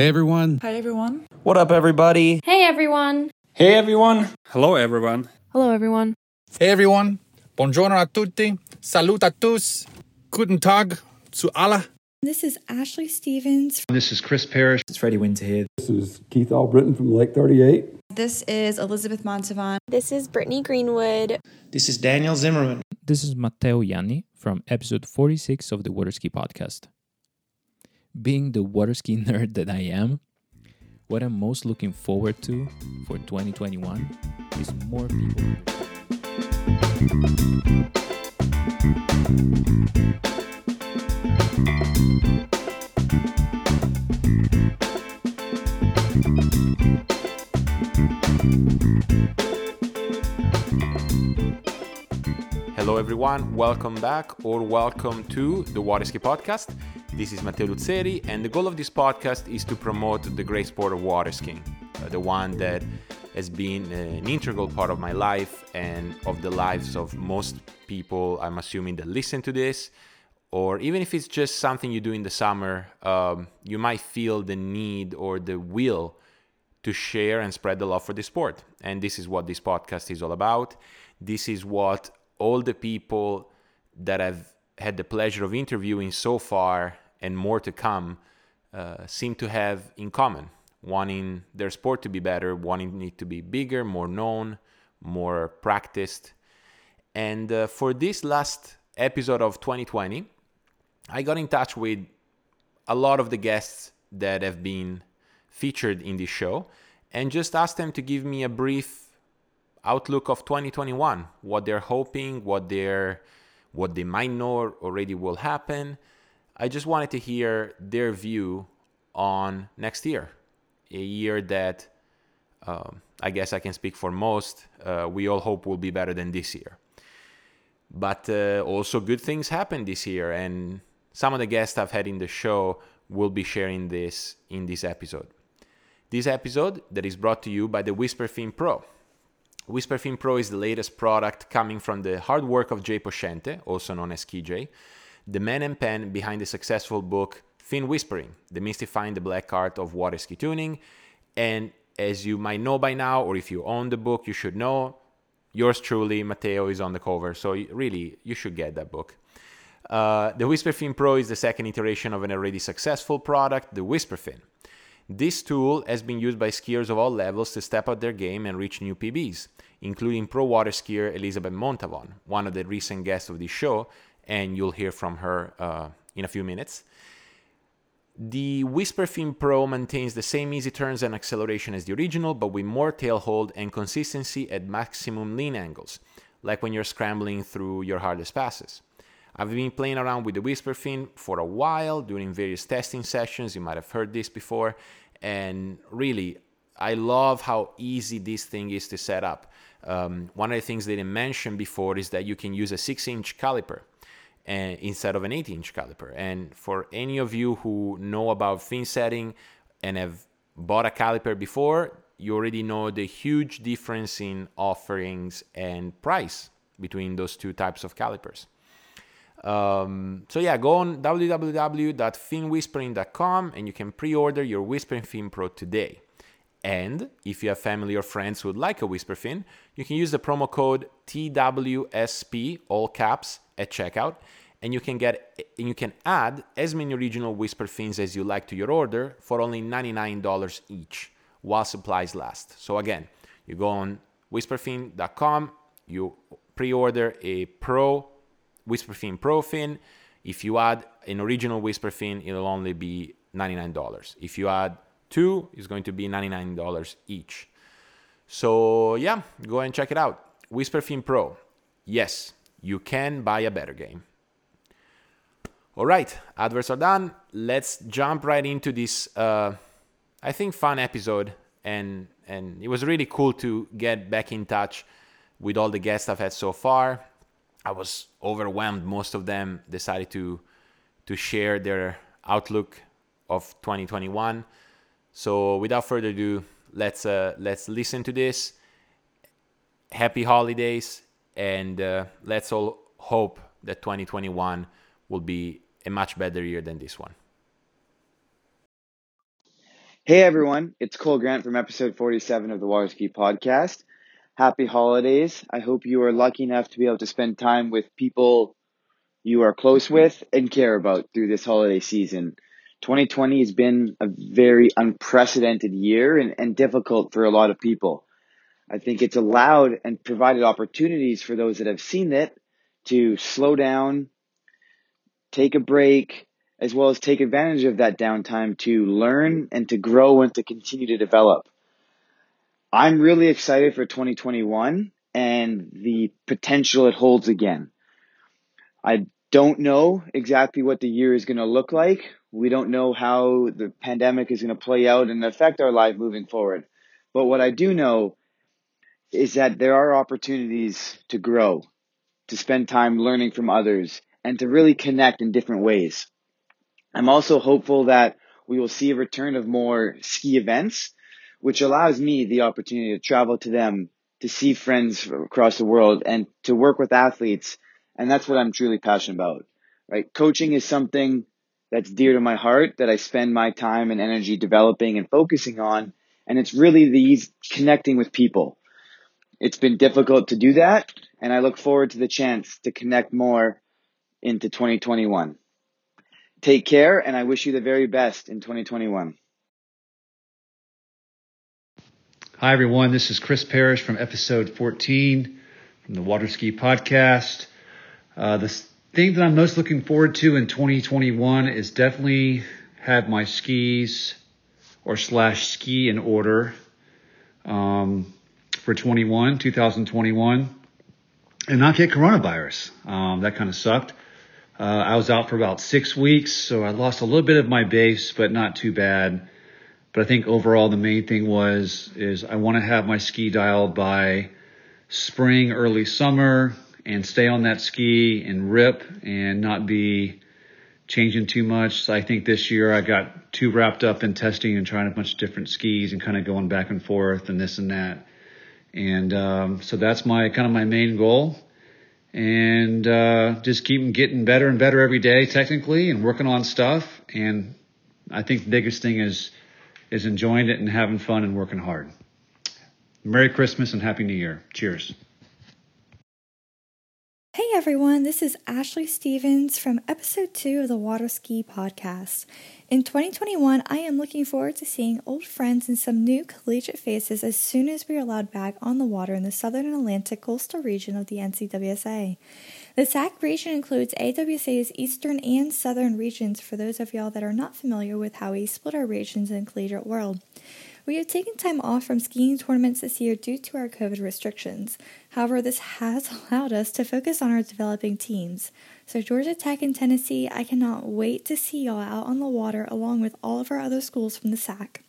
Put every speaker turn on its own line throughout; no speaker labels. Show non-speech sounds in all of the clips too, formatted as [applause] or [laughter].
Hey everyone.
Hi everyone.
What up, everybody?
Hey everyone.
Hey everyone.
Hello everyone.
Hello everyone.
Hey everyone. Buongiorno a tutti. Salut a tous. Guten Tag zu alle.
This is Ashley Stevens.
This is Chris Parrish.
It's Freddie Winter here.
This is Keith Albritton from Lake 38.
This is Elizabeth Montavon.
This is Brittany Greenwood.
This is Daniel Zimmerman.
This is Matteo Ianni from episode 46 of the Waterski podcast. Being the waterski [laughs] nerd that I am, what I'm most looking forward to for 2021 is more people.
Hello, everyone. Welcome back or welcome to the Waterski podcast. This is Matteo Luzzeri, and the goal of this podcast is to promote the great sport of water skiing, uh, the one that has been uh, an integral part of my life and of the lives of most people, I'm assuming, that listen to this. Or even if it's just something you do in the summer, um, you might feel the need or the will to share and spread the love for the sport. And this is what this podcast is all about. This is what all the people that I've had the pleasure of interviewing so far and more to come uh, seem to have in common wanting their sport to be better, wanting it to be bigger, more known, more practiced. And uh, for this last episode of 2020, I got in touch with a lot of the guests that have been featured in this show and just asked them to give me a brief outlook of 2021 what they're hoping what they're what they might know already will happen. I just wanted to hear their view on next year a year that um, i guess i can speak for most uh, we all hope will be better than this year. But uh, also good things happened this year and some of the guests i've had in the show will be sharing this in this episode. This episode that is brought to you by the WhisperFin Pro. WhisperFin Pro is the latest product coming from the hard work of Jay Poscente, also known as KJ, the man and pen behind the successful book Fin Whispering, Demystifying the Black Art of Water Ski Tuning. And as you might know by now, or if you own the book, you should know, yours truly, Matteo, is on the cover. So really, you should get that book. Uh, the WhisperFin Pro is the second iteration of an already successful product, the WhisperFin. This tool has been used by skiers of all levels to step up their game and reach new PBs, including pro water skier Elizabeth Montavon, one of the recent guests of this show, and you'll hear from her uh, in a few minutes. The WhisperFin Pro maintains the same easy turns and acceleration as the original, but with more tail hold and consistency at maximum lean angles, like when you're scrambling through your hardest passes. I've been playing around with the WhisperFin for a while during various testing sessions. You might have heard this before. And really, I love how easy this thing is to set up. Um, one of the things they didn't mention before is that you can use a six inch caliper uh, instead of an eight inch caliper. And for any of you who know about fin setting and have bought a caliper before, you already know the huge difference in offerings and price between those two types of calipers. Um, so yeah, go on www.finwhispering.com and you can pre-order your Whispering Fin Pro today. And if you have family or friends who would like a WhisperFin, you can use the promo code TWSP, all caps, at checkout, and you can get and you can add as many original Whisper Fins as you like to your order for only $99 each while supplies last. So again, you go on whisperfin.com, you pre-order a Pro WhisperFin ProFin, If you add an original WhisperFin, it'll only be $99. If you add two, it's going to be $99 each. So yeah, go and check it out. WhisperFin Pro. Yes, you can buy a better game. All right, adverts are done. Let's jump right into this, uh, I think, fun episode. And, and it was really cool to get back in touch with all the guests I've had so far. I was overwhelmed. Most of them decided to to share their outlook of 2021. So without further ado, let's uh, let's listen to this. Happy holidays, and uh, let's all hope that 2021 will be a much better year than this one.
Hey everyone, it's Cole Grant from episode 47 of the Water Ski Podcast. Happy holidays. I hope you are lucky enough to be able to spend time with people you are close with and care about through this holiday season. 2020 has been a very unprecedented year and, and difficult for a lot of people. I think it's allowed and provided opportunities for those that have seen it to slow down, take a break, as well as take advantage of that downtime to learn and to grow and to continue to develop. I'm really excited for 2021 and the potential it holds again. I don't know exactly what the year is going to look like. We don't know how the pandemic is going to play out and affect our life moving forward. But what I do know is that there are opportunities to grow, to spend time learning from others, and to really connect in different ways. I'm also hopeful that we will see a return of more ski events, which allows me the opportunity to travel to them, to see friends across the world, and to work with athletes. And that's what I'm truly passionate about, right? Coaching is something that's dear to my heart that I spend my time and energy developing and focusing on. And it's really these connecting with people. It's been difficult to do that. And I look forward to the chance to connect more into 2021. Take care, and I wish you the very best in 2021.
Hi, everyone. This is Chris Parrish from episode 14 from the Waterski Podcast. Uh, the thing that I'm most looking forward to in 2021 is definitely have my skis or slash ski in order um, for 21, 2021, and not get coronavirus. Um, that kind of sucked. Uh, I was out for about six weeks, so I lost a little bit of my base, but not too bad. But I think overall the main thing was is I want to have my ski dialed by spring, early summer, and stay on that ski and rip and not be changing too much. So I think this year I got too wrapped up in testing and trying a bunch of different skis and kind of going back and forth and this and that. And um, so that's my kind of my main goal and uh, just keep getting better and better every day technically and working on stuff. And I think the biggest thing is is enjoying it and having fun and working hard. Merry Christmas and Happy New Year. Cheers.
Hey everyone, this is Ashley Stevens from episode 2 of the Water Ski Podcast. In 2021, I am looking forward to seeing old friends and some new collegiate faces as soon as we are allowed back on the water in the southern Atlantic coastal region of the NCWSA. The SAC region includes AWSA's eastern and southern regions for those of y'all that are not familiar with how we split our regions in collegiate world. We have taken time off from skiing tournaments this year due to our COVID restrictions. However, this has [laughs] allowed us to focus on our developing teams. So, Georgia Tech and Tennessee, I cannot wait to see y'all out on the water along with all of our other schools from the SAC.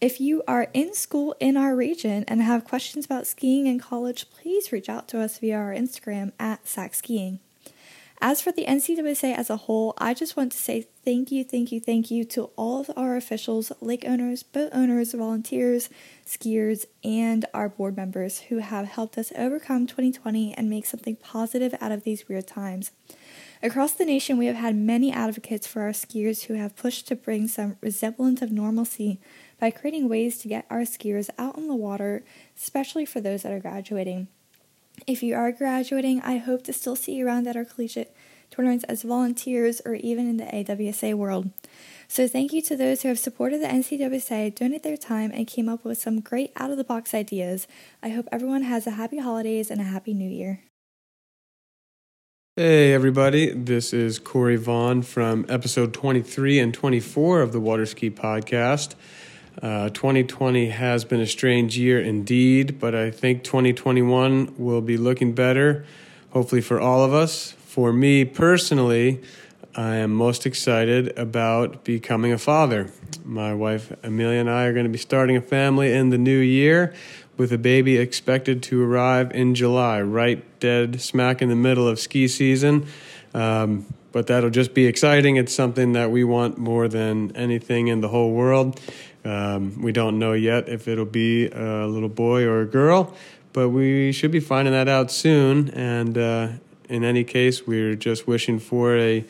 If you are in school in our region and have questions about skiing in college, please reach out to us via our Instagram at SAC Skiing. As for the NCWSA as a whole, I just want to say thank you, thank you, thank you to all of our officials, lake owners, boat owners, volunteers, skiers, and our board members who have helped us overcome 2020 and make something positive out of these weird times. Across the nation, we have had many advocates for our skiers who have pushed to bring some resemblance of normalcy by creating ways to get our skiers out on the water, especially for those that are graduating. If you are graduating, I hope to still see you around at our collegiate tournaments as volunteers or even in the AWSA world. So, thank you to those who have supported the NCWSA, donated their time, and came up with some great out of the box ideas. I hope everyone has a happy holidays and a happy new year.
Hey, everybody. This is Corey Vaughn from episode 23 and 24 of the Waterski Podcast. Uh, 2020 has been a strange year indeed, but I think 2021 will be looking better, hopefully, for all of us. For me personally, I am most excited about becoming a father. My wife Amelia and I are going to be starting a family in the new year with a baby expected to arrive in July, right dead smack in the middle of ski season. Um, but that'll just be exciting. It's something that we want more than anything in the whole world. Um, we don't know yet if it'll be a little boy or a girl, but we should be finding that out soon. And uh, in any case, we're just wishing for a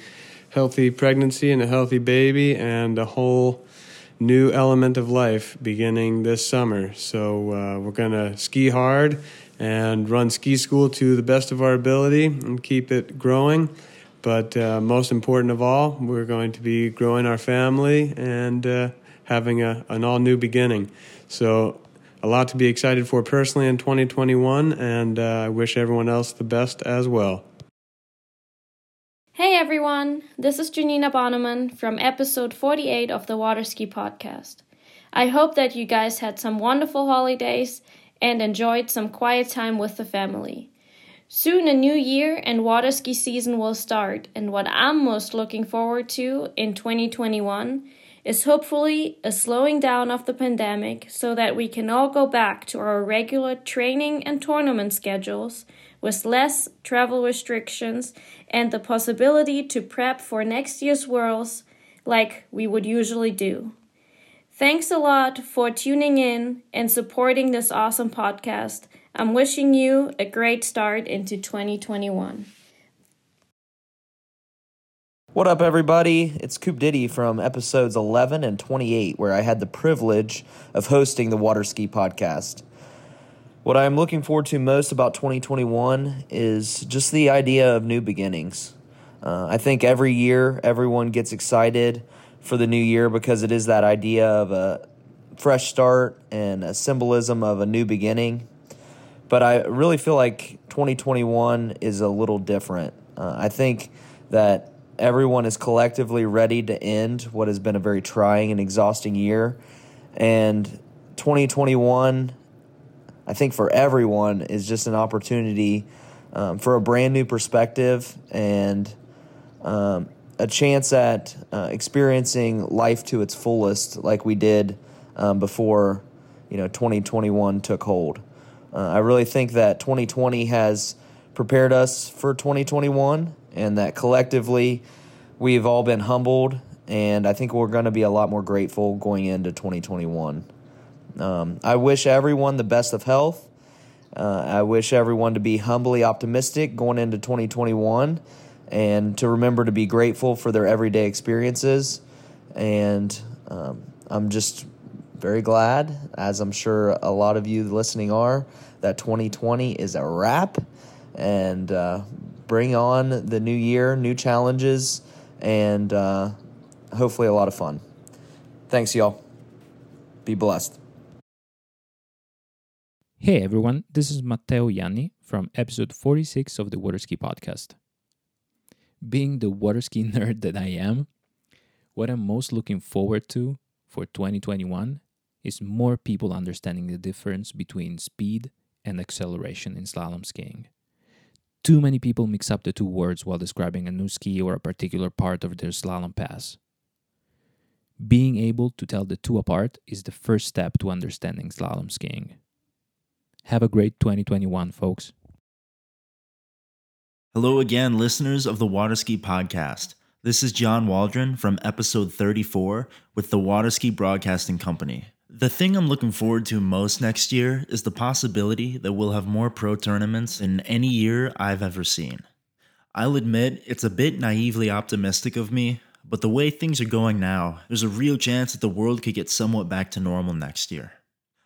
healthy pregnancy and a healthy baby and a whole new element of life beginning this summer. So uh, we're going to ski hard and run ski school to the best of our ability and keep it growing. But uh, most important of all, we're going to be growing our family and uh, having a, an all new beginning. So, a lot to be excited for personally in 2021, and uh, I wish everyone else the best as well.
Hey everyone, this is Giannina Bonnemann from episode 48 of the Waterski podcast. I hope that you guys had some wonderful holidays and enjoyed some quiet time with the family. Soon a new year and water ski season will start, and what I'm most looking forward to in 2021 is hopefully a slowing down of the pandemic so that we can all go back to our regular training and tournament schedules with less travel restrictions and the possibility to prep for next year's Worlds like we would usually do. Thanks a lot for tuning in and supporting this awesome podcast. I'm wishing you a great start into 2021.
What up, everybody? It's Coop Diddy from episodes 11 and 28, where I had the privilege of hosting the Water Ski podcast. What I'm looking forward to most about 2021 is just the idea of new beginnings. Uh, I think every year everyone gets excited for the new year because it is that idea of a fresh start and a symbolism of a new beginning but I really feel like 2021 is a little different. Uh, I think that everyone is collectively ready to end what has been a very trying and exhausting year. And 2021, I think for everyone, is just an opportunity um, for a brand new perspective and um, a chance at uh, experiencing life to its fullest, like we did um, before you know 2021 took hold. Uh, I really think that 2020 has prepared us for 2021 and that collectively we've all been humbled and I think we're going to be a lot more grateful going into 2021. Um, I wish everyone the best of health. Uh, I wish everyone to be humbly optimistic going into 2021 and to remember to be grateful for their everyday experiences. And um, I'm just very glad, as I'm sure a lot of you listening are, that 2020 is a wrap and uh, bring on the new year, new challenges, and uh, hopefully a lot of fun. Thanks, y'all. Be blessed.
Hey everyone, this is Matteo Ianni from episode 46 of the Waterski podcast. Being the waterski [laughs] nerd that I am, what I'm most looking forward to for 2021 is more people understanding the difference between speed and acceleration in slalom skiing. Too many people mix up the two words while describing a new ski or a particular part of their slalom pass. Being able to tell the two apart is the first step to understanding slalom skiing. Have a great 2021, folks.
Hello again, listeners of the Waterski Podcast. This is John Waldron from episode 34 with the Waterski Broadcasting Company. The thing I'm looking forward to most next year is the possibility that we'll have more pro tournaments than any year I've ever seen. I'll admit it's a bit naively optimistic of me, but the way things are going now, there's a real chance that the world could get somewhat back to normal next year.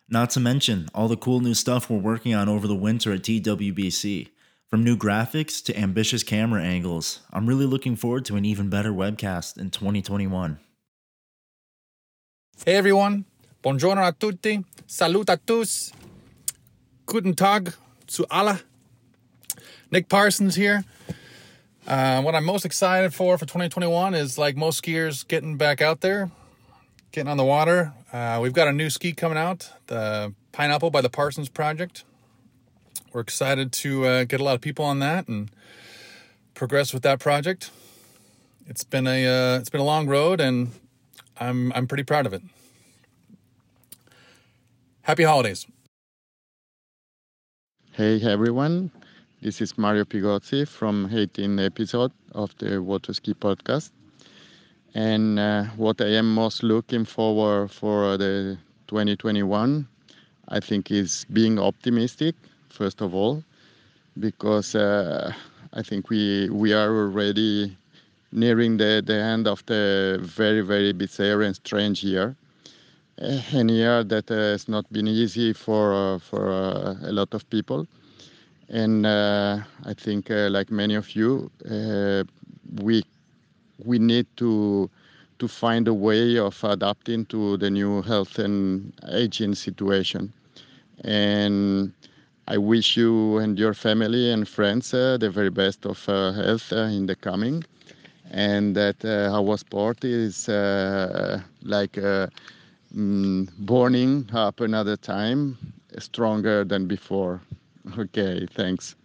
Not to mention all the cool new stuff we're working on over the winter at TWBC. From new graphics to ambitious camera angles, I'm really looking forward to an even better webcast in 2021.
Hey everyone, Buongiorno a tutti. Salut a tous. Guten Tag zu alle. Nick Parsons here. Uh, what I'm most excited for for 2021 is like most skiers getting back out there, getting on the water. Uh, we've got a new ski coming out, the Pineapple by the Parsons Project. We're excited to uh, get a lot of people on that and progress with that project. It's been a uh, it's been a long road, and I'm I'm pretty proud of it. Happy holidays.
Hey everyone, this is Mario Pigozzi from 18 episode of the Water Ski podcast. And uh, what I am most looking forward for the 2021, I think is being optimistic, first of all, because uh, I think we we are already nearing the, the end of the very, very bizarre and strange year [laughs] a year that has not been easy for for a lot of people, and I think, like many of you, we we need to to find a way of adapting to the new health and aging situation. And I wish you and your family and friends uh, the very best of uh, health uh, in the coming, and that uh, our sport is uh, like mm, burning up another time, stronger than before. Okay, thanks.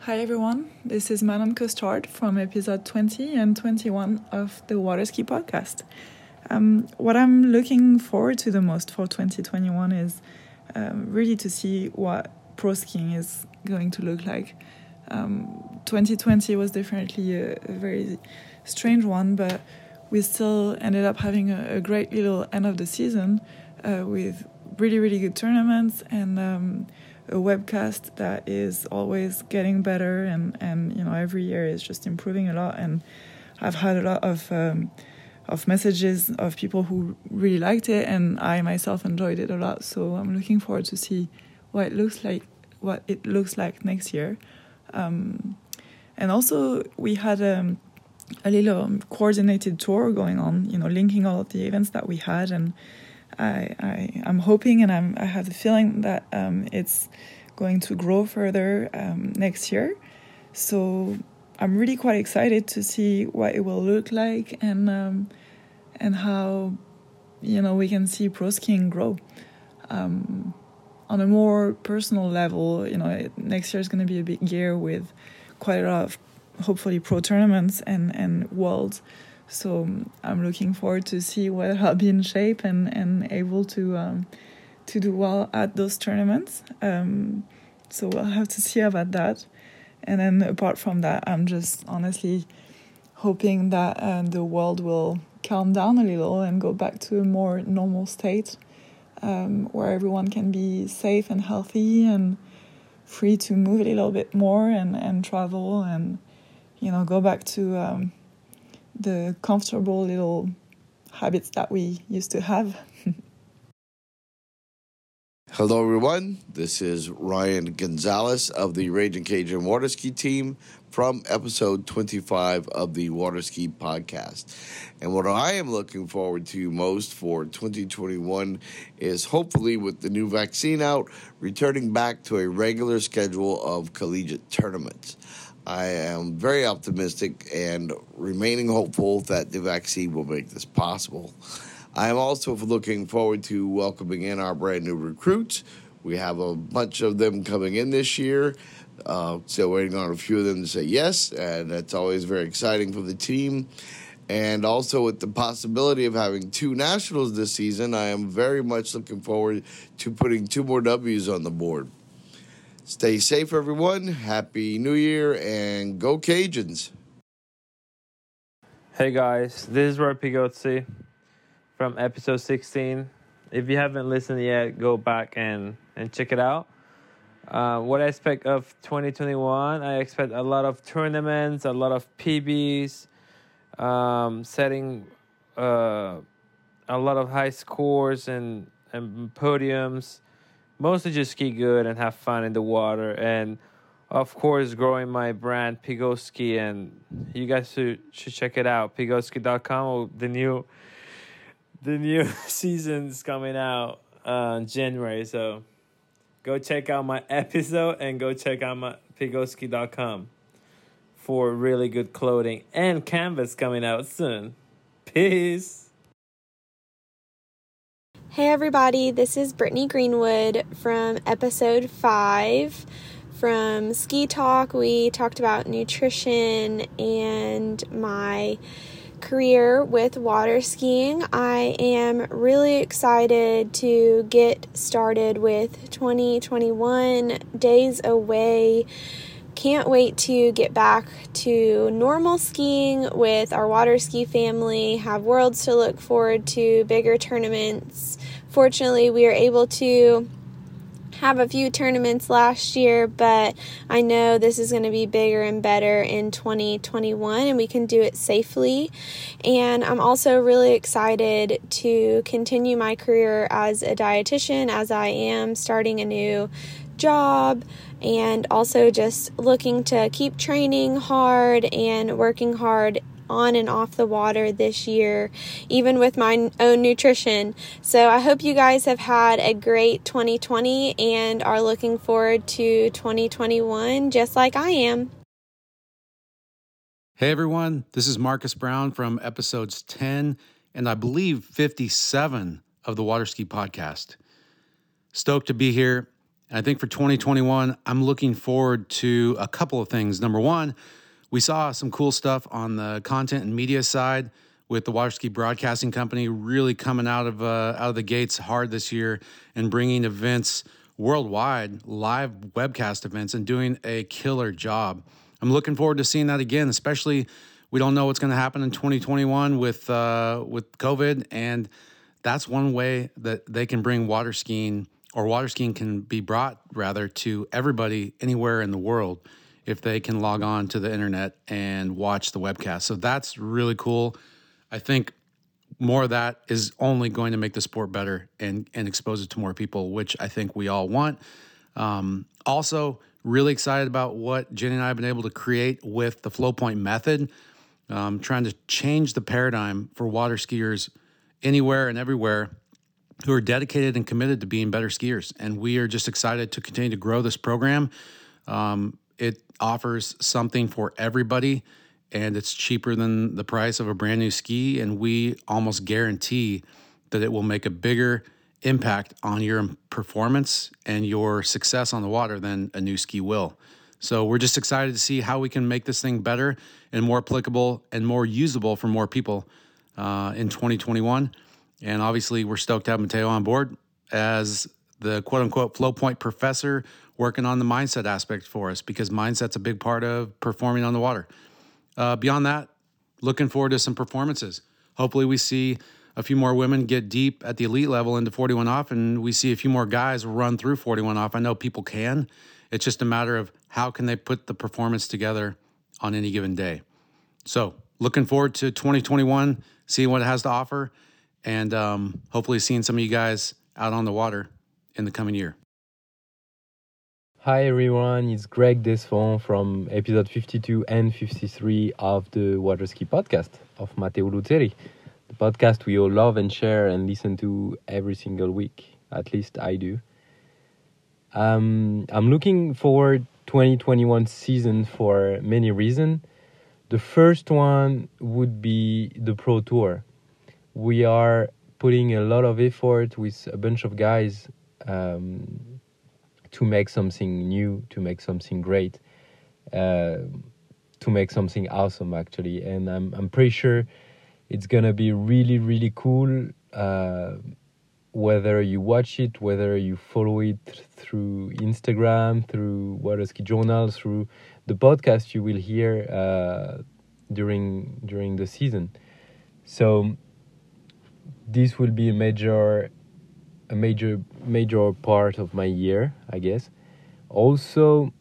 Hi everyone, this is Manon Costard from episode 20 and 21 of the Waterski podcast. Um, what I'm looking forward to the most for 2021 is um, really to see what pro skiing is going to look like. Um, 2020 was definitely a, a, very strange one, but we still ended up having a, a great little end of the season uh, with really, really good tournaments and um, a webcast that is always getting better and and you know every year is just improving a lot. And I've had a lot of um, of messages of people who really liked it and I myself enjoyed it a lot. So I'm looking forward to see what it looks like what it looks like next year. Um, and also we had um, a little um, coordinated tour going on you know linking all of the events that we had and I, I am hoping and I'm I have the feeling that um, it's going to grow further um, next year. So I'm really quite excited to see what it will look like and um, and how you know we can see pro skiing grow. Um, on a more personal level, you know, next year is going to be a big year with quite a lot of hopefully pro tournaments and and worlds. So um, I'm looking forward to see whether [laughs] I'll be in shape and, and able to um, to do well at those tournaments. Um, so we'll have to see about that. And then apart from that, I'm just honestly hoping that uh, the world will calm down a little and go back to a more normal state um, where everyone can be safe and healthy and free to move a little bit more and, and travel and you know go back to um, the comfortable little habits that we used to have. [laughs]
Hello, everyone. This is Ryan Gonzalez of the Raging Cajun Water Ski Team from episode 25 of the Water Ski Podcast. And what I am looking forward to most for 2021 is hopefully with the new vaccine out, returning back to a regular schedule of collegiate tournaments. I am very optimistic and remaining hopeful that the vaccine will make this possible. I am also looking forward to welcoming in our brand new recruits. We have a bunch of them coming in this year. Uh, still waiting on a few of them to say yes, and that's always very exciting for the team. And also, with the possibility of having two nationals this season, I am very much looking forward to putting two more W's on the board. Stay safe, everyone. Happy New Year and go Cajuns.
Hey guys, this is Roy Pigozzi from episode 16. If you haven't listened yet, go back and, and check it out. Uh, what I expect of 2021, I expect a lot of tournaments, a lot of PBs, um, setting uh, a lot of high scores and, and podiums mostly just ski good and have fun in the water. And of course growing my brand Pigoski and you guys should, should check it out. Pigoski.com the new the new [laughs] season's coming out uh January. So go check out my episode and go check out my pigoski.com for really good clothing and canvas coming out soon. Peace
Hey everybody, this is Brittany Greenwood from episode 5. From Ski Talk, we talked about nutrition and my career with water skiing. I am really excited to get started with 2021 days away. Can't wait to get back to normal skiing with our water ski family, have worlds to look forward to, bigger tournaments fortunately, we are able to have a few tournaments last year, but I know this is going to be bigger and better in 2021 and we can do it safely. And I'm also really excited to continue my career as a dietitian as I am starting a new job and also just looking to keep training hard and working hard on and off the water this year, even with my own nutrition. So I hope you guys have had a great 2020 and are looking forward to 2021 just like I am.
Hey everyone, this is Marcus Brown from episodes 10 and I believe 57 of the Waterski Podcast. Stoked to be here. And I think for 2021, I'm looking forward to a couple of things. Number one, we saw some cool stuff on the content and media side with the Water Ski Broadcasting Company really coming out of uh, out of the gates hard this year and bringing events worldwide, live webcast events, and doing a killer job. I'm looking forward to seeing that again, especially we don't know what's going to happen in 2021 with uh, with COVID, and that's one way that they can bring water skiing or water skiing can be brought rather to everybody anywhere in the world if they can log on to the internet and watch the webcast. So that's really cool. I think more of that is only going to make the sport better and and expose it to more people, which I think we all want. Um, also, really excited about what Jenny and I have been able to create with the flow point method, um, trying to change the paradigm for water skiers anywhere and everywhere who are dedicated and committed to being better skiers. And we are just excited to continue to grow this program. Um, it offers something for everybody and it's cheaper than the price of a brand new ski and we almost guarantee that it will make a bigger impact on your performance and your success on the water than a new ski will. So we're just excited to see how we can make this thing better and more applicable and more usable for more people uh, in 2021. And obviously, we're stoked to have Matteo on board as the quote unquote flow point professor working on the mindset aspect for us because mindset's a big part of performing on the water. Uh, beyond that, looking forward to some performances. Hopefully, we see a few more women get deep at the elite level into 41 off, and we see a few more guys run through 41 off. I know people can. It's just a matter of how can they put the performance together on any given day. So, looking forward to 2021, seeing what it has to offer, and um, hopefully seeing some of you guys out on the water in the coming year.
Hi everyone, it's Greg Desfond from episode 52 and 53 of the Water Ski podcast of Matteo Luzzeri. The podcast we all love and share and listen to every single week. At least I do. Um, I'm looking forward 2021 season for many reasons. The first one would be the Pro Tour. We are putting a lot of effort with a bunch of guys um, to make something new, to make something great, uh, to make something awesome actually. And I'm I'm pretty sure it's gonna be really really cool. Uh, whether you watch it, whether you follow it through Instagram, through Water Ski Journal, through the podcast you will hear uh, during during the season. So this will be a major a major major part of my year, I guess. Also,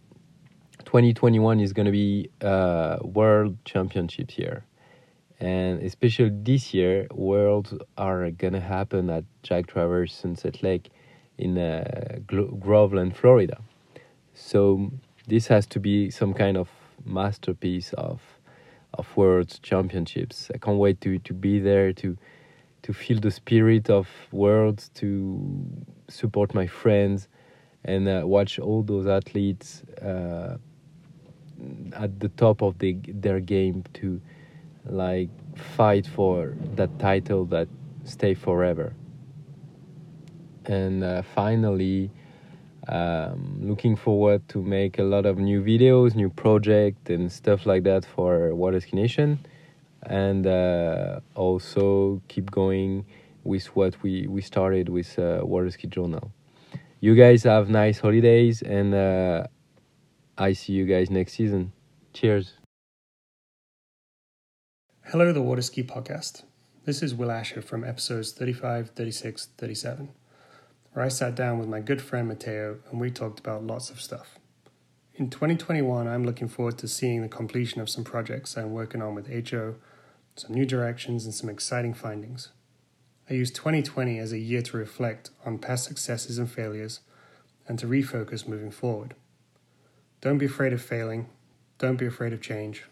2021 is going to be uh, World Championships year, and especially this year, Worlds are going to happen at Jack Travers Sunset Lake in uh, Groveland, Florida. So this has to be some kind of masterpiece of of World Championships. I can't wait to to be there to to feel the spirit of worlds, to support my friends, and uh, watch all those athletes uh, at the top of the, their game to like fight for that title that stay forever. And uh, finally, um, looking forward to make a lot of new videos, new project, and stuff like that for Water Ski Nation and uh, also keep going with what we, we started with uh, Water Ski Journal. You guys have nice holidays, and uh, I see you guys next season. Cheers.
Hello, the Water Ski Podcast. This is Will Asher from episodes 35, 36, 37.
where I sat down with my good friend Matteo and we talked about lots of stuff. In 2021, I'm looking forward to seeing the completion of some projects I'm working on with HO, some new directions, and some exciting findings. I use 2020 as a year to reflect on past successes and failures and to refocus moving forward. Don't be afraid of failing, don't be afraid of change.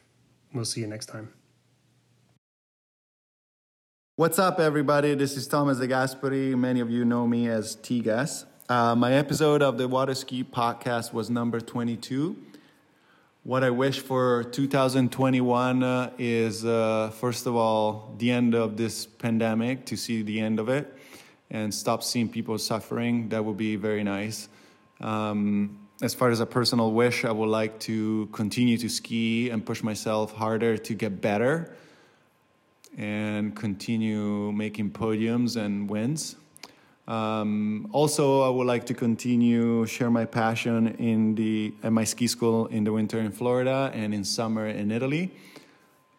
We'll see you next time.
What's up, everybody? This is Thomas Degasperi. Many of you know me as T Gas. Uh, my episode of the Water Ski podcast was number 22. What I wish for 2021 uh, is, uh, first of all, the end of this pandemic, to see the end of it and stop seeing people suffering. That would be very nice. Um, as far as a personal wish, I would like to continue to ski and push myself harder to get better and continue making podiums and wins. Um, also, I would like to continue share my passion in the at my ski school in the winter in Florida and in summer in Italy.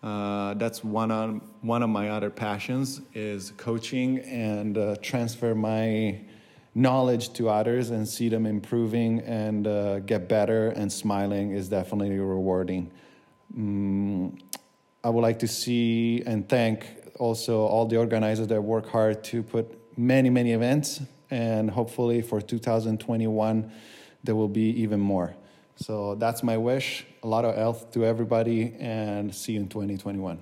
Uh, that's one of one of my other passions is coaching and uh, transfer my knowledge to others and see them improving and uh, get better and smiling is definitely rewarding. Mm, I would like to see and thank also all the organizers that work hard to put many, many events, and hopefully for 2021, there will be even more. So that's my wish. A lot of health to everybody, and see you in 2021.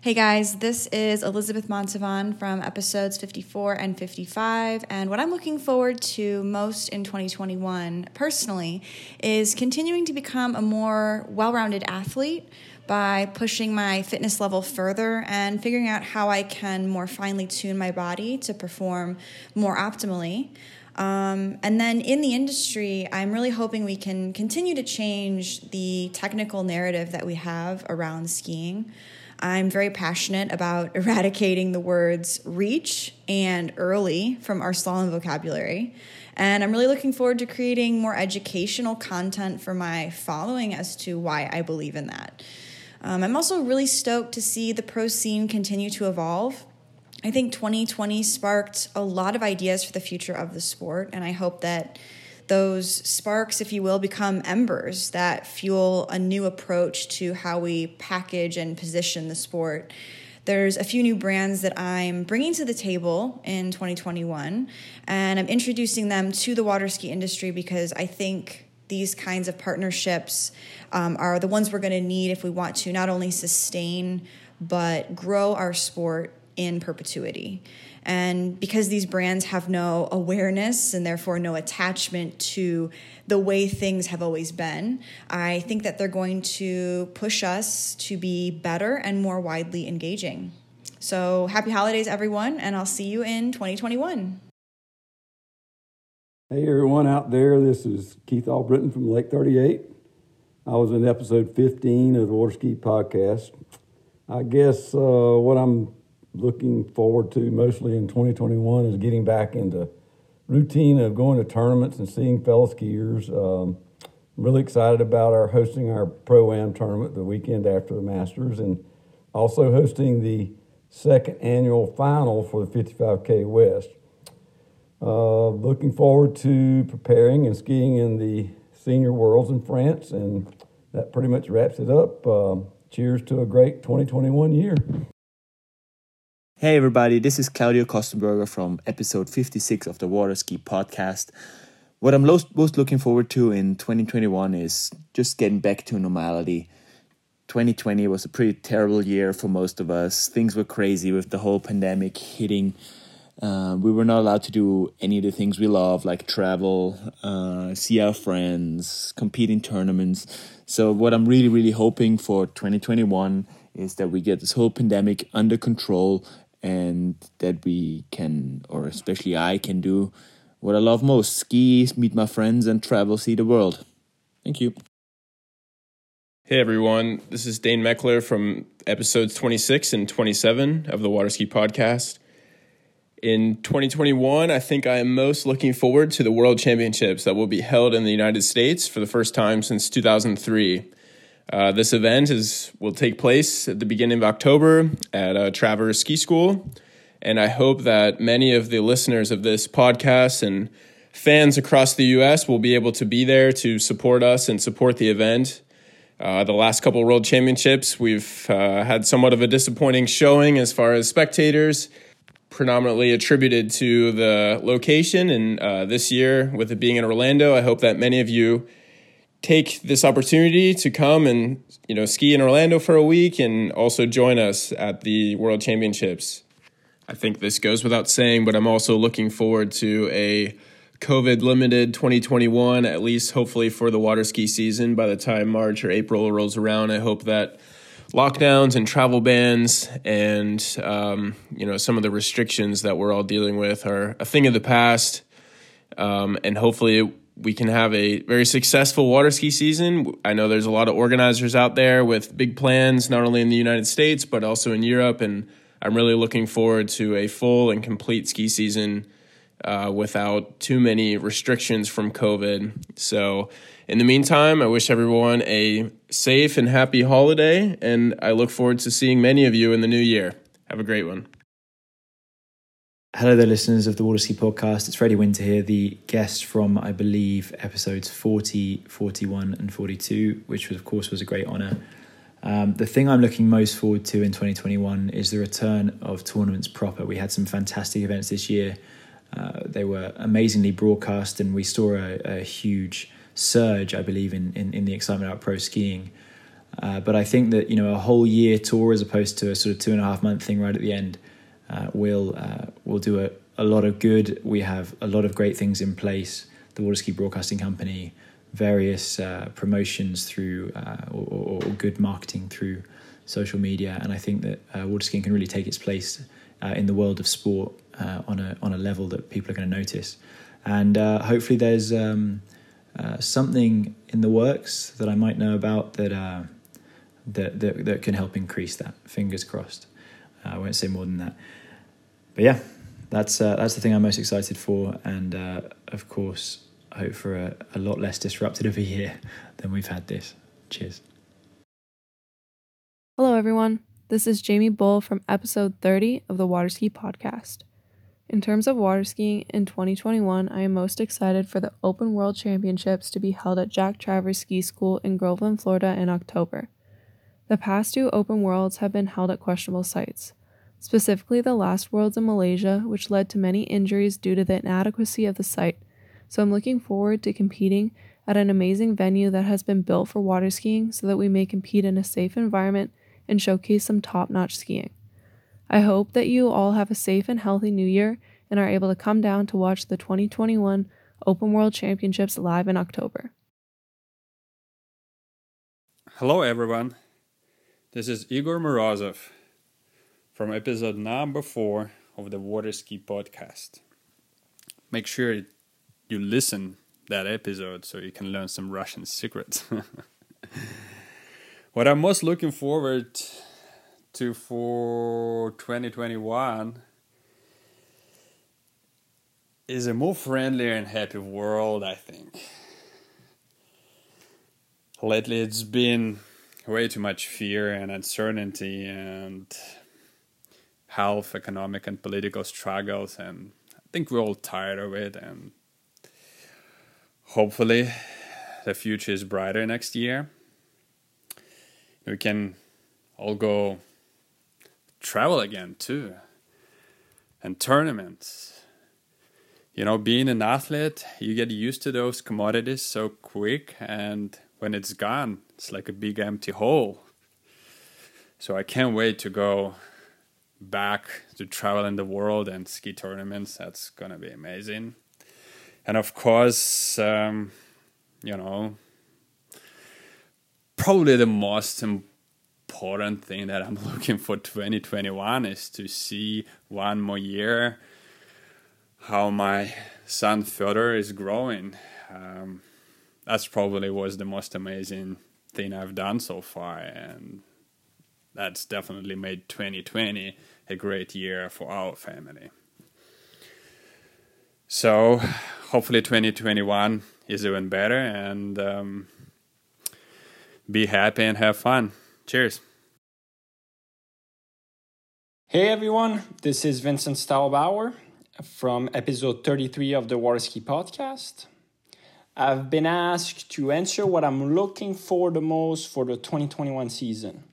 Hey guys, this is Elizabeth Montavon from episodes 54 and 55. And what I'm looking forward to most in 2021, personally, is continuing to become a more well rounded athlete by pushing my fitness level further and figuring out how I can more finely tune my body to perform more optimally. Um, and then in the industry, I'm really hoping we can continue to change the technical narrative that we have around skiing. I'm very passionate about [laughs] eradicating the words reach and early from our slalom vocabulary. And I'm really looking forward to creating more educational content for my following as to why I believe in that. Um, I'm also really stoked to see the pro scene continue to evolve. I think 2020 sparked a lot of ideas for the future of the sport, and I hope that those sparks, if you will, become embers that fuel a new approach to how we package and position the sport. There's a few new brands that I'm bringing to the table in 2021, and I'm introducing them to the water ski industry because I think these kinds of partnerships um, are the ones we're going to need if we want to not only sustain but grow our sport in perpetuity. And because these brands have no awareness and therefore no attachment to the way things have always been, I think that they're going to push us to be better and more widely engaging. So, happy holidays, everyone, and I'll see you in 2021.
Hey, everyone out there. This is Keith Albritton from Lake 38. I was in episode 15 of the Water Ski podcast. I guess uh, what I'm looking forward to mostly in 2021 is getting back into routine of going to tournaments and seeing fellow skiers. Um, I'm really excited about our hosting our Pro Am tournament the weekend after the Masters and also hosting the second annual final for the 55K West. Uh, looking forward to preparing and skiing in the senior worlds in France, and that pretty much wraps it up. Uh, cheers to a great 2021 year.
Hey everybody, this is Claudio Köstenberger from episode 56 of the Water Ski podcast. What I'm most, most looking forward to in 2021 is just getting back to normality. 2020 was a pretty terrible year for most of us. Things were crazy with the whole pandemic hitting uh, we were not allowed to do any of the things we love, like travel, uh, see our friends, compete in tournaments. So, what I'm really, really hoping for 2021 is that we get this whole pandemic under control and that we can, or especially I can do what I love most ski, meet my friends, and travel, see the world. Thank you.
Hey everyone, this is Dane Mechler from episodes 26 and 27 of the Waterski Podcast. In 2021, I think I am most looking forward to the World Championships that will be held in the United States for the first time since 2003. Uh, this event is will take place at the beginning of October at uh, Travers Ski School, And I hope that many of the listeners of this podcast and fans across the US will be able to be there to support us and support the event. Uh, the last couple World Championships, we've uh, had somewhat of a disappointing showing as far as spectators, predominantly attributed to the location. And uh, this year, with it being in Orlando, I hope that many of you take this opportunity to come and you know ski in Orlando for a week and also join us at the World Championships. I think this goes without saying, but I'm also looking forward to a COVID limited 2021, at least hopefully for the water ski season. By the time March or April rolls around, I hope that lockdowns and travel bans and um, you know some of the restrictions that we're all dealing with are a thing of the past, um, and hopefully we can have a very successful water ski season. I know there's a lot of organizers out there with big plans, not only in the United States but also in Europe, and I'm really looking forward to a full and complete ski season uh, without too many restrictions from COVID. So, in the meantime, I wish everyone a safe and happy holiday, and I look forward to seeing many of you in the new year. Have a great one.
Hello there, listeners of the Water Ski Podcast. It's Freddie Winter here, the guest from, I believe, episodes 40, 41, and 42, which, of course, was a great honour. Um, the thing I'm looking most forward to in 2021 is the return of tournaments proper. We had some fantastic events this year. Uh, they were amazingly broadcast, and we saw a, a huge surge, I believe, in, in, in, the excitement about pro skiing. Uh, but I think that you know a whole year tour as opposed to a sort of two and a half month thing right at the end uh, will uh, will do a, a lot of good. We have a lot of great things in place. The Water Ski Broadcasting Company, various uh, promotions through uh, or, or, good marketing through social media, and I think that water skiing can really take its place in the world of sport on a on a level that people are going to notice. And hopefully, there's um, something in the works that I might know about that. That, that, that can help increase that. Fingers crossed. I won't say more than that but yeah, that's uh, that's the thing I'm most excited for, and uh, of course, hope for a, a lot less disrupted of a year [laughs] than we've had this. Cheers.
Hello, everyone. This is Jaimee Bull from episode 30 of the Waterski Podcast. In terms of water skiing in 2021, I am most excited for the Open World Championships to be held at Jack Travers Ski School in Groveland, Florida in October. The past two Open Worlds have been held at questionable sites specifically the last Worlds in Malaysia, which led to many injuries due to the inadequacy of the site. So I'm looking forward to competing at an amazing venue that has been built for water skiing so that we may compete in a safe environment and showcase some top notch skiing. I hope that you all have a safe and healthy new year and are able to come down to watch the 2021 Open World Championships live in October.
Hello, everyone. This is Igor Morozov from episode number four of the Water Ski podcast. Make sure you listen that episode so you can learn some Russian secrets. [laughs] what I'm most looking forward to for 2021 is a more friendly and happy world, I think. Lately, it's been way too much fear and uncertainty and health, economic, and political struggles, and I think we're all tired of it. And hopefully, the future is brighter next year. We can all go travel again too, and tournaments. You know, being an athlete, you get used to those commodities so quick, and when it's gone, it's like a big empty hole. So I can't wait to go back to travel in the world and ski tournaments. That's gonna be amazing. And of course, um, you know, probably the most important thing that I'm [laughs] looking for 2021 is to see one more year how my son Fyodor is growing. Um, that's probably was the most amazing thing I've done so far, and that's definitely made 2020 a great year for our family. So hopefully 2021 is even better and um, be happy and have fun. Cheers.
Hey everyone, this is Vincent Stadlbaur from episode 33 of the Water Ski Podcast. I've been asked to answer what I'm looking for the most for the 2021 season.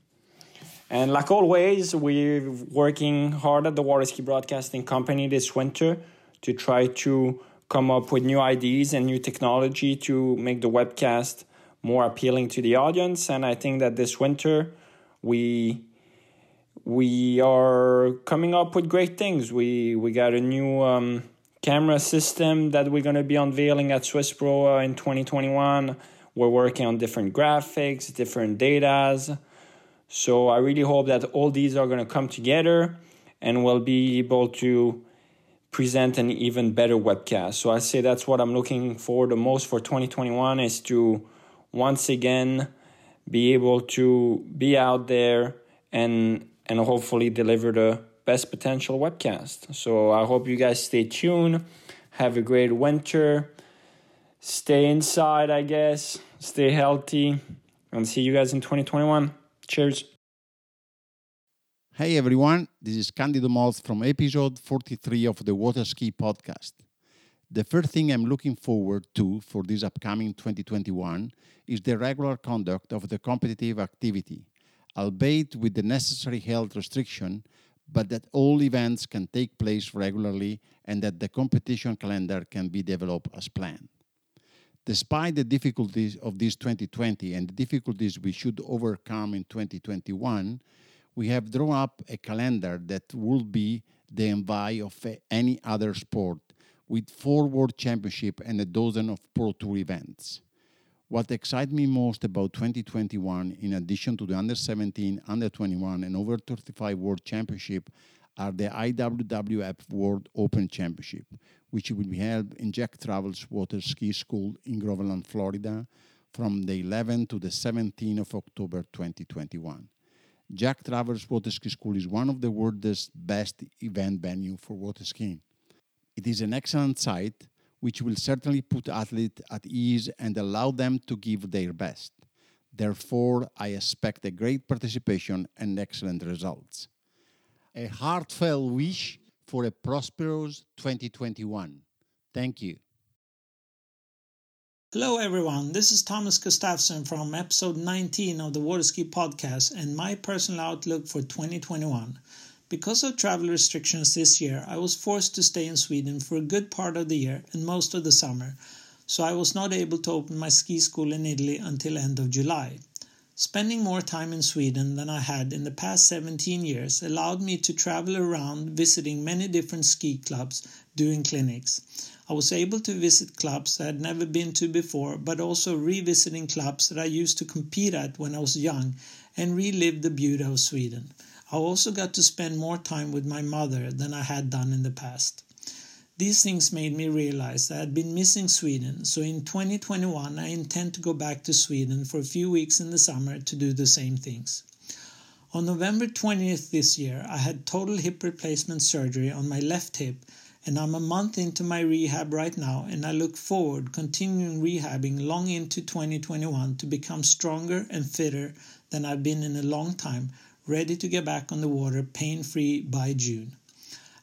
And like always, we're working hard at the Water Ski Broadcasting Company this winter to try to come up with new ideas and new technology to make the webcast more appealing to the audience. And I think that this winter we we are coming up with great things. We we got a new um, camera system that we're going to be unveiling at Swiss Pro uh, in 2021. We're working on different graphics, different datas. So I really hope that all these are going to come together and we'll be able to present an even better webcast. So I say that's what I'm looking for the most for 2021 is to once again be able to be out there and and hopefully deliver the best potential webcast. So I hope you guys stay tuned. Have a great winter. Stay inside, I guess. Stay healthy. And see you guys in 2021. Cheers.
Hey everyone, this is Candido Moz from episode 43 of the Water Ski Podcast. The first thing I'm looking forward to for this upcoming 2021 is the regular conduct of the competitive activity albeit with the necessary health restriction, but that all events can take place regularly and that the competition calendar can be developed as planned. Despite the difficulties of this 2020 and the difficulties we should overcome in 2021, we have drawn up a calendar that will be the envy of eh, any other sport, with four World Championships and a dozen of Pro Tour events. What excites me most about 2021, in addition to the Under 17, Under 21, and Over 35 World Championship, are the IWWF World Open Championship, which will be held in Jack Travers Water Ski School in Groveland, Florida, from the 11th to the 17th of October 2021. Jack Travers Water Ski School is one of the world's best event venue for water skiing. It is an excellent site which will certainly put athletes at ease and allow them to give their best. Therefore, I expect a great participation and excellent results. A heartfelt wish for a prosperous 2021. Thank you.
Hello, everyone. This is Thomas Gustafson from episode 19 of the Waterski podcast and my personal outlook for 2021. Because of travel restrictions this year, I was forced to stay in Sweden for a good part of the year and most of the summer, so I was not able to open my ski school in Italy until end of July. Spending more time in Sweden than I had in the past 17 years allowed me to travel around visiting many different ski clubs doing clinics. I was able to visit clubs I had never been to before, but also revisiting clubs that I used to compete at when I was young and relive the beauty of Sweden. I also got to spend more time with my mother than I had done in the past. These things made me realize that I had been missing Sweden, so in 2021 I intend to go back to Sweden for a few weeks in the summer to do the same things. On November 20th this year, I had total hip replacement surgery on my left hip, and I'm a month into my rehab right now, and I look forward continuing rehabbing long into 2021 to become stronger and fitter than I've been in a long time, ready to get back on the water pain free by June.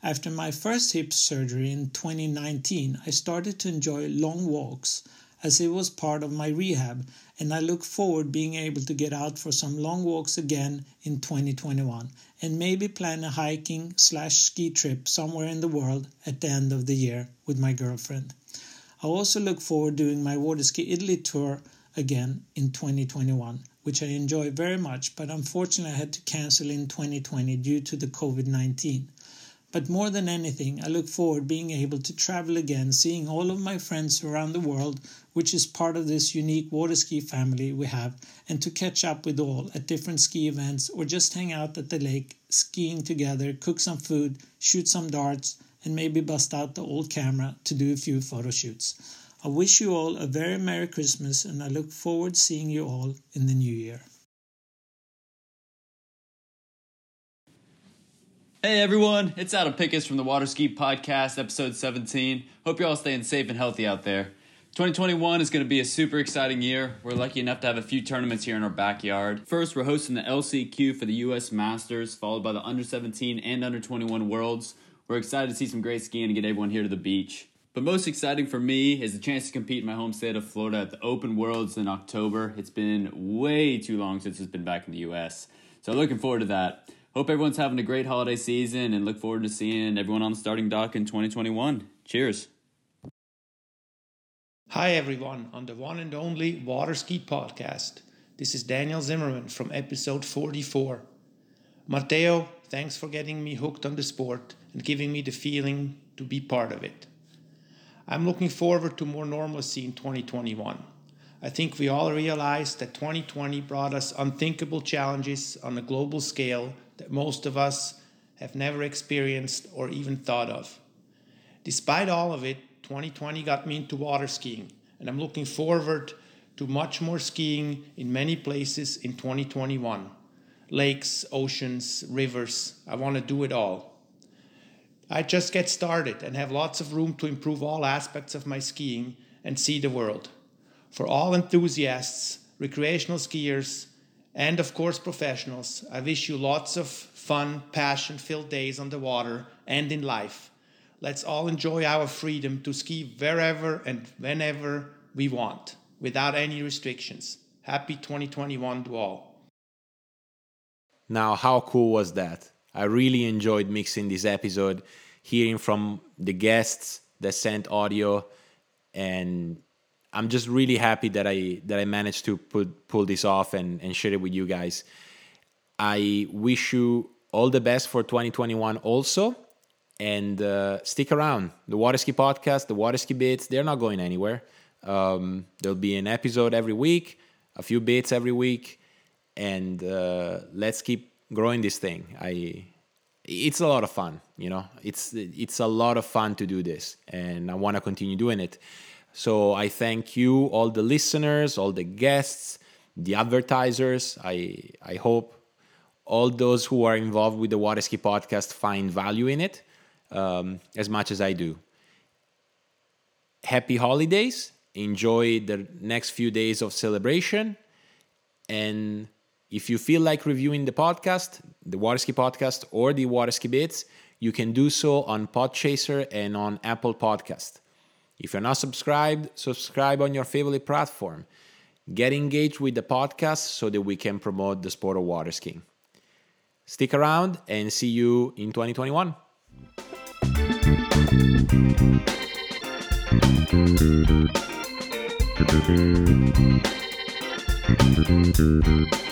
After my first hip surgery in 2019, I started to enjoy long walks as it was part of my rehab, and I look forward being able to get out for some long walks again in 2021 and maybe plan a hiking slash ski trip somewhere in the world at the end of the year with my girlfriend. I also look forward doing my water ski Italy tour again in 2021 which I enjoy very much, but unfortunately I had to cancel in 2020 due to the COVID 19. But more than anything, I look forward being able to travel again, seeing all of my friends around the world, which is part of this unique water ski family we have, and to catch up with all at different ski events or just hang out at the lake, skiing together, cook some food, shoot some darts, and maybe bust out the old camera to do a few photo shoots. I wish you all a very Merry Christmas and I look forward to seeing you all in the new year.
Hey everyone, it's Adam Pickos from the Waterski Podcast, episode 17. Hope you're all staying safe and healthy out there. 2021 is going to be a super exciting year. We're lucky enough to have a few tournaments here in our backyard. First, we're hosting the LCQ for the US Masters, followed by the under 17 and under 21 Worlds. We're excited to see some great skiing and get everyone here to the beach. But most exciting for me is the chance to compete in my home state of Florida at the Open Worlds in October. It's been way too long since it's been back in the US. So looking forward to that. Hope everyone's having a great holiday season and look forward to seeing everyone on the starting dock in 2021. Cheers.
Hi, everyone, on the one and only Water Ski Podcast. This is Daniel Zimmerman from episode 44. Matteo, thanks for getting me hooked on the sport and giving me the feeling to be part of it. I'm looking forward to more normalcy in 2021. I think we all realize that 2020 brought us unthinkable challenges on a global scale that most of us have never experienced or even thought of. Despite all of it, 2020 got me into water skiing, and I'm looking forward to much more skiing in many places in 2021 lakes, oceans, rivers. I want to do it all. I just get started and have lots of room to improve all aspects of my skiing and see the world. For all enthusiasts, recreational skiers, and of course professionals, I wish you lots of fun, passion filled days on the water and in life. Let's all enjoy our freedom to ski wherever and whenever we want, without any restrictions. Happy 2021 to all.
Now, how cool was that? I really enjoyed mixing this episode, hearing from the guests that sent audio, and I'm just really happy that I that I managed to put, pull this off and, and share it with you guys. I wish you all the best for 2021 also and uh, stick around. The Waterski Podcast, the Waterski Bits, they're not going anywhere. Um, there'll be an episode every week, a few bits every week, and uh, let's keep growing this thing. I, it's a lot of fun, you know. It's it's a lot of fun to do this, and I want to continue doing it. So I thank you, all the listeners, all the guests, the advertisers. I I hope all those who are involved with the Water Ski Podcast find value in it um, as much as I do. Happy holidays. Enjoy the next few days of celebration. And if you feel like reviewing the podcast, the Waterski podcast or the Waterski Bits, you can do so on Podchaser and on Apple Podcast. If you're not subscribed, subscribe on your favorite platform. Get engaged with the podcast so that we can promote the sport of water skiing. Stick around and see you in 2021. [laughs]